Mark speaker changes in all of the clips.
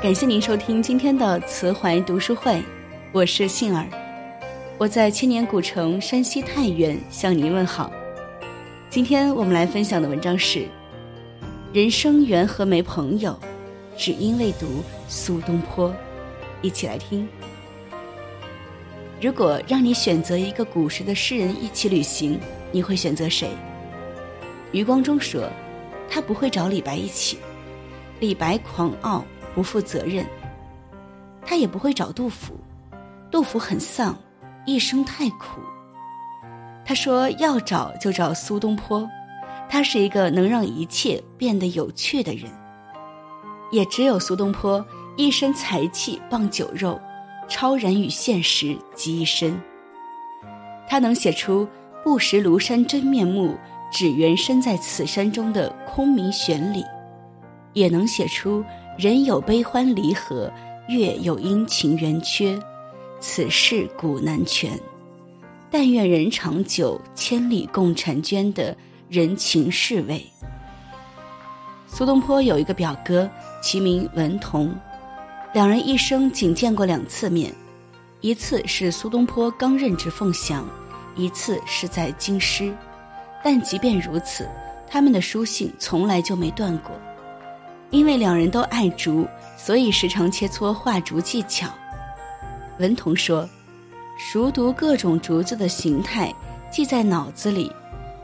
Speaker 1: 感谢您收听今天的慈怀读书会，我是杏儿，我在千年古城山西太原向您问好。今天我们来分享的文章是：人生缘何没朋友，只因未读苏东坡。一起来听。如果让你选择一个古时的诗人一起旅行，你会选择谁？余光中说，他不会找李白一起。李白狂傲。不负责任，他也不会找杜甫。杜甫很丧，一生太苦。他说要找就找苏东坡，他是一个能让一切变得有趣的人。也只有苏东坡一身才气傍酒肉，超然与现实集一身。他能写出“不识庐山真面目，只缘身在此山中”的空明玄理，也能写出。人有悲欢离合，月有阴晴圆缺，此事古难全。但愿人长久，千里共婵娟的人情世味。苏东坡有一个表哥，其名文同，两人一生仅见过两次面，一次是苏东坡刚任职凤翔，一次是在京师。但即便如此，他们的书信从来就没断过。因为两人都爱竹，所以时常切磋画竹技巧。文同说：“熟读各种竹子的形态，记在脑子里，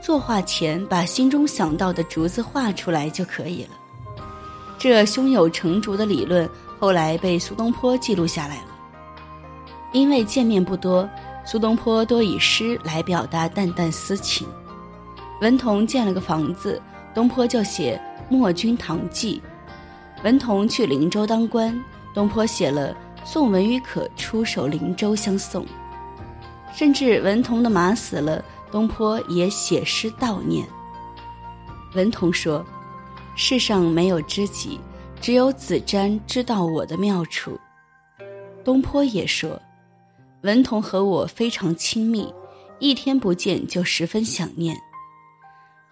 Speaker 1: 作画前把心中想到的竹子画出来就可以了。”这胸有成竹的理论后来被苏东坡记录下来了。因为见面不多，苏东坡多以诗来表达淡淡私情。文同建了个房子，东坡就写《墨君堂记》。文同去灵州当官，东坡写了《送文与可出守灵州相送》，甚至文同的马死了，东坡也写诗悼念。文同说：“世上没有知己，只有子瞻知道我的妙处。”东坡也说：“文同和我非常亲密，一天不见就十分想念。”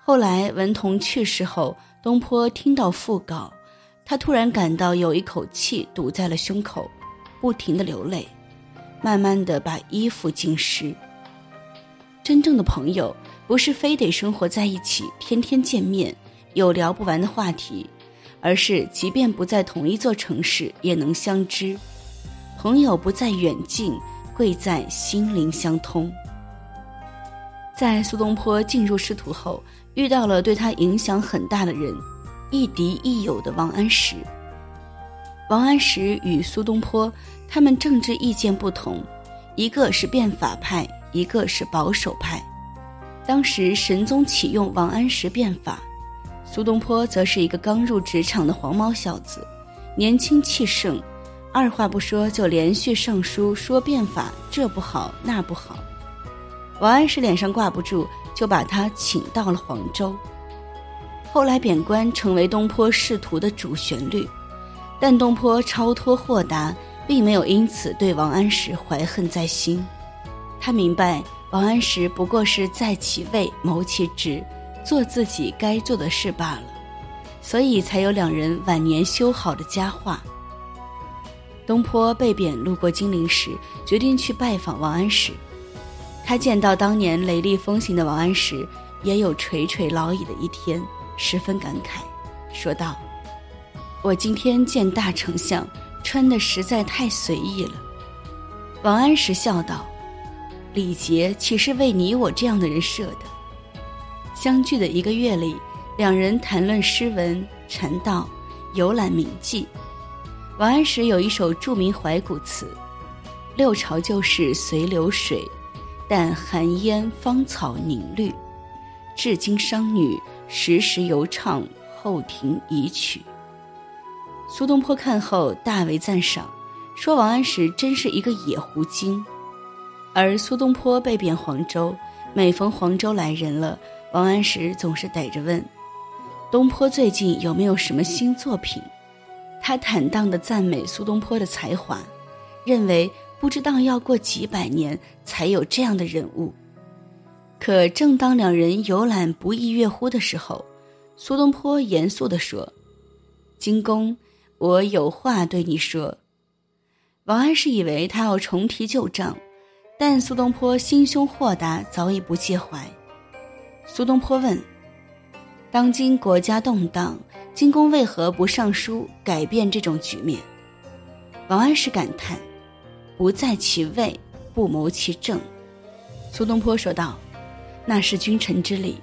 Speaker 1: 后来文同去世后，东坡听到讣告。他突然感到有一口气堵在了胸口，不停的流泪，慢慢的把衣服浸湿。真正的朋友不是非得生活在一起，天天见面，有聊不完的话题，而是即便不在同一座城市，也能相知。朋友不在远近，贵在心灵相通。在苏东坡进入仕途后，遇到了对他影响很大的人。亦敌亦友的王安石。王安石与苏东坡，他们政治意见不同，一个是变法派，一个是保守派。当时神宗启用王安石变法，苏东坡则是一个刚入职场的黄毛小子，年轻气盛，二话不说就连续上书说变法这不好那不好。王安石脸上挂不住，就把他请到了黄州。后来贬官成为东坡仕途的主旋律，但东坡超脱豁达，并没有因此对王安石怀恨在心。他明白王安石不过是在其位谋其职，做自己该做的事罢了，所以才有两人晚年修好的佳话。东坡被贬路过金陵时，决定去拜访王安石。他见到当年雷厉风行的王安石，也有垂垂老矣的一天。十分感慨，说道：“我今天见大丞相穿的实在太随意了。”王安石笑道：“礼节岂是为你我这样的人设的？”相聚的一个月里，两人谈论诗文、禅道、游览名妓。王安石有一首著名怀古词：“六朝旧事随流水，但寒烟芳草凝绿。至今商女。”时时犹唱后庭遗曲。苏东坡看后大为赞赏，说王安石真是一个野狐精。而苏东坡被贬黄州，每逢黄州来人了，王安石总是逮着问：“东坡最近有没有什么新作品？”他坦荡地赞美苏东坡的才华，认为不知道要过几百年才有这样的人物。可正当两人游览不亦乐乎的时候，苏东坡严肃地说：“金公，我有话对你说。”王安石以为他要重提旧账，但苏东坡心胸豁达，早已不介怀。苏东坡问：“当今国家动荡，金公为何不上书改变这种局面？”王安石感叹：“不在其位，不谋其政。”苏东坡说道：“那是君臣之礼，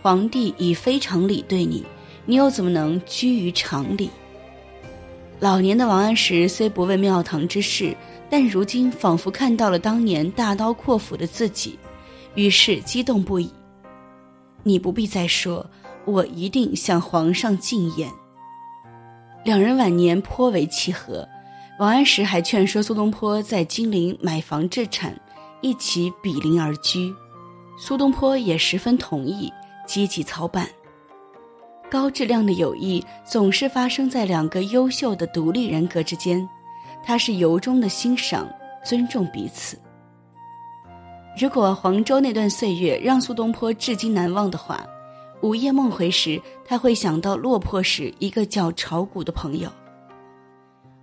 Speaker 1: 皇帝以非常礼对你，你又怎么能居于常理？”老年的王安石虽不问庙堂之事，但如今仿佛看到了当年大刀阔斧的自己，于是激动不已。你不必再说，我一定向皇上进言。两人晚年颇为契合，王安石还劝说苏东坡在金陵买房置产，一起比邻而居。苏东坡也十分同意，积极操办。高质量的友谊总是发生在两个优秀的独立人格之间，他是由衷的欣赏、尊重彼此。如果黄州那段岁月让苏东坡至今难忘的话，午夜梦回时他会想到落魄时一个叫炒股的朋友。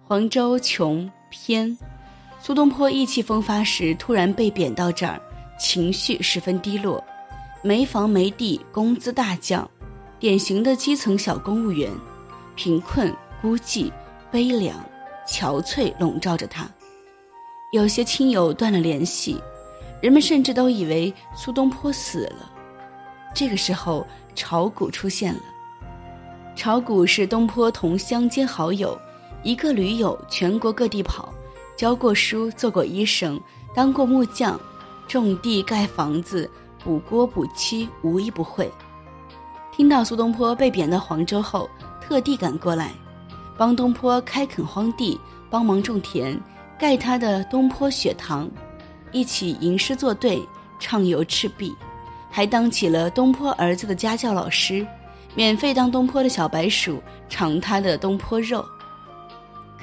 Speaker 1: 黄州穷偏，苏东坡意气风发时突然被贬到这儿，情绪十分低落，没房没地，工资大降，典型的基层小公务员，贫困孤寂悲凉憔悴笼罩着他，有些亲友断了联系。人们甚至都以为苏东坡死了。这个时候，炒股出现了。炒股是东坡同乡兼好友，一个驴友，全国各地跑，教过书，做过医生，当过木匠，种地盖房子，补锅补漆，无一不会。听到苏东坡被贬到黄州后，特地赶过来，帮东坡开垦荒地，帮忙种田，盖他的东坡学堂。一起吟诗作对，畅游赤壁，还当起了东坡儿子的家教老师，免费当东坡的小白鼠，尝他的东坡肉。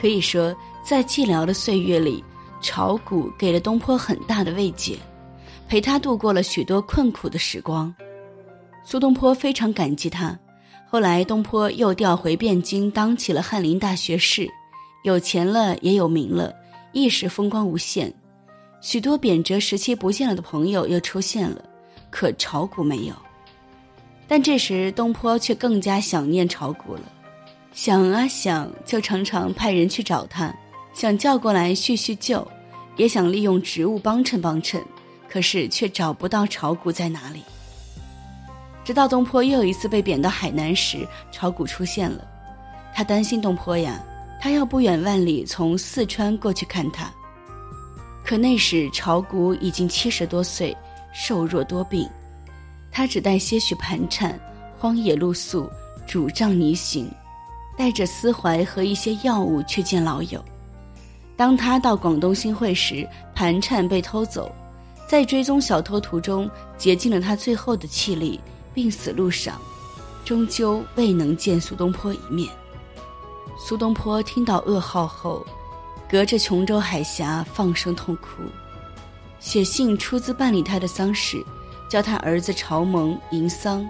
Speaker 1: 可以说，在寂寥的岁月里，炒股给了东坡很大的慰藉，陪他度过了许多困苦的时光。苏东坡非常感激他。后来，东坡又调回汴京，当起了翰林大学士，有钱了，也有名了，一时风光无限。许多贬谪时期不见了的朋友又出现了，可炒股没有。但这时东坡却更加想念炒股了，想啊想，就常常派人去找他，想叫过来叙叙旧，也想利用职务帮衬帮衬，可是却找不到炒股在哪里。直到东坡又一次被贬到海南时，炒股出现了，他担心东坡呀，他要不远万里从四川过去看他。可那时炒股已经七十多岁，瘦弱多病，他只带些许盘缠，荒野露宿，拄杖泥行，带着思怀和一些药物去见老友。当他到广东新会时，盘缠被偷走，在追踪小偷途中竭尽了他最后的气力，病死路上，终究未能见苏东坡一面。苏东坡听到噩耗后。隔着琼州海峡放声痛哭，写信出资办理他的丧事，叫他儿子朝蒙迎丧。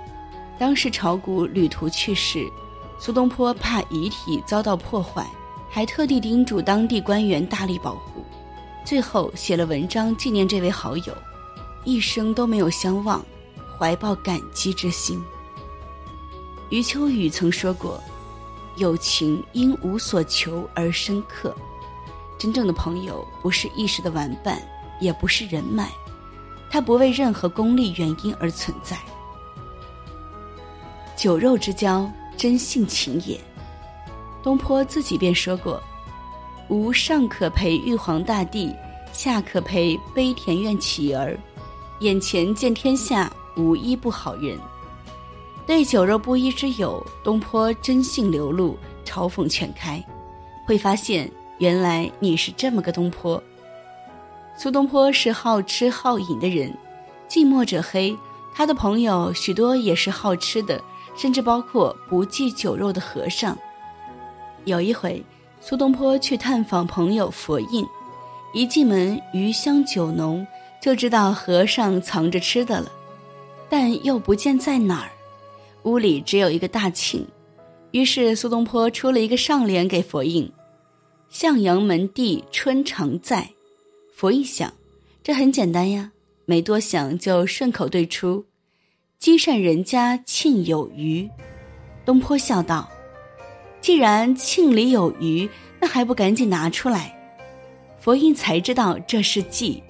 Speaker 1: 当时炒股旅途去世，苏东坡怕遗体遭到破坏，还特地叮嘱当地官员大力保护。最后写了文章纪念这位好友，一生都没有相忘，怀抱感激之心。余秋雨曾说过：“友情因无所求而深刻。”真正的朋友不是一时的玩伴，也不是人脉，他不为任何功利原因而存在。酒肉之交，真性情也。东坡自己便说过：“吾上可陪玉皇大帝，下可陪悲田院乞儿，眼前见天下无一不好人。”对酒肉不一之友，东坡真性流露，嘲讽全开，会发现。原来你是这么个东坡。苏东坡是好吃好饮的人，近墨者黑，他的朋友许多也是好吃的，甚至包括不忌酒肉的和尚。有一回，苏东坡去探访朋友佛印，一进门余香酒浓，就知道和尚藏着吃的了，但又不见在哪儿。屋里只有一个大磬，于是苏东坡出了一个上联给佛印：“向阳门第春常在。”佛印想，这很简单呀，没多想就顺口对出：“积善人家庆有余。”东坡笑道：“既然庆里有余，那还不赶紧拿出来？”佛印才知道这是计，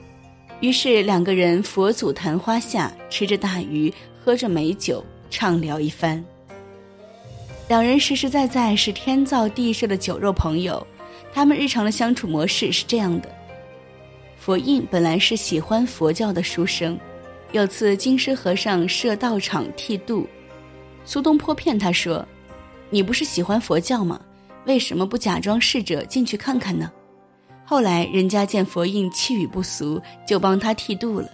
Speaker 1: 于是两个人佛祖昙花下吃着大鱼，喝着美酒，畅聊一番。两人实实在在是天造地设的酒肉朋友，他们日常的相处模式是这样的：佛印本来是喜欢佛教的书生，有次金狮和尚设道场剃度。苏东坡骗他说：“你不是喜欢佛教吗？为什么不假装侍者进去看看呢？”后来人家见佛印气宇不俗，就帮他剃度了。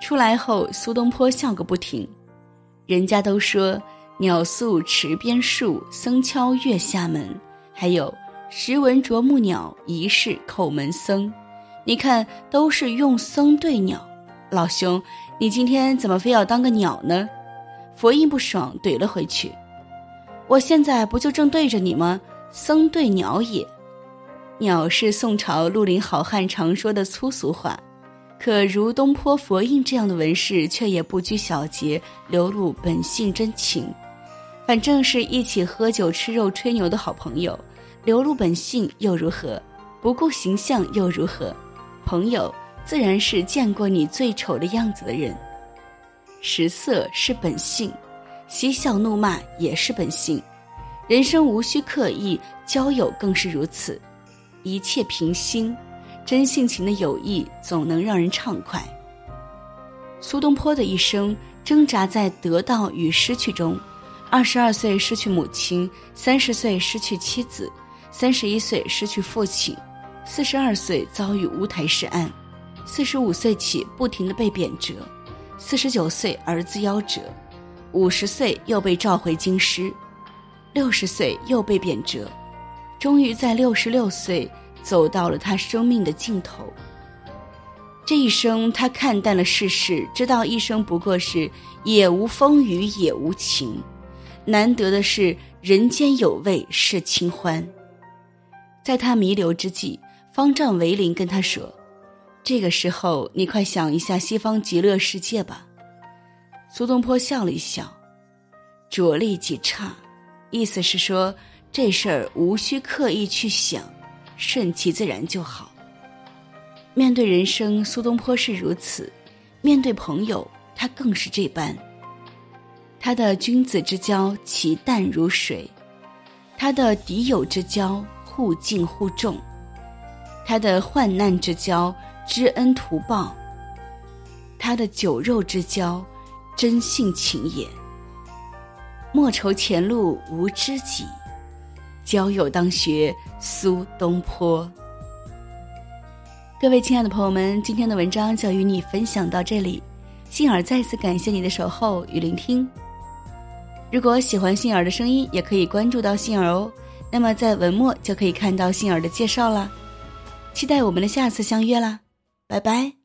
Speaker 1: 出来后，苏东坡笑个不停。人家都说“鸟宿池边树，僧敲月下门”，还有“时闻啄木鸟，疑是叩门僧”。你看，都是用僧对鸟。老兄，你今天怎么非要当个鸟呢？佛印不爽，怼了回去：“我现在不就正对着你吗？僧对鸟也。鸟是宋朝绿林好汉常说的粗俗话，可如东坡、佛印这样的文士，却也不拘小节，流露本性真情。反正是一起喝酒、吃肉、吹牛的好朋友，流露本性又如何？不顾形象又如何？朋友自然是见过你最丑的样子的人。”食色是本性，嬉笑怒骂也是本性，人生无需刻意，交友更是如此，一切平心，真性情的友谊总能让人畅快。苏东坡的一生挣扎在得到与失去中，二十二岁失去母亲，三十岁失去妻子，三十一岁失去父亲，四十二岁遭遇乌台诗案，四十五岁起不停的被贬谪。四十九岁，儿子夭折；五十岁又被召回京师；六十岁又被贬谪，终于在六十六岁走到了他生命的尽头。这一生，他看淡了世事，知道一生不过是也无风雨也无晴，难得的是人间有味是清欢。在他弥留之际，方丈为林跟他说。这个时候，你快想一下西方极乐世界吧。苏东坡笑了一笑，着力即差，意思是说这事儿无需刻意去想，顺其自然就好。面对人生，苏东坡是如此；面对朋友，他更是这般。他的君子之交，其淡如水；他的敌友之交，互敬互重；他的患难之交。知恩图报，他的酒肉之交，真性情也。莫愁前路无知己，交友当学苏东坡。各位亲爱的朋友们，今天的文章就与你分享到这里，杏儿再次感谢你的守候与聆听。如果喜欢杏儿的声音，也可以关注到杏儿哦。那么在文末就可以看到杏儿的介绍了，期待我们的下次相约啦。拜拜。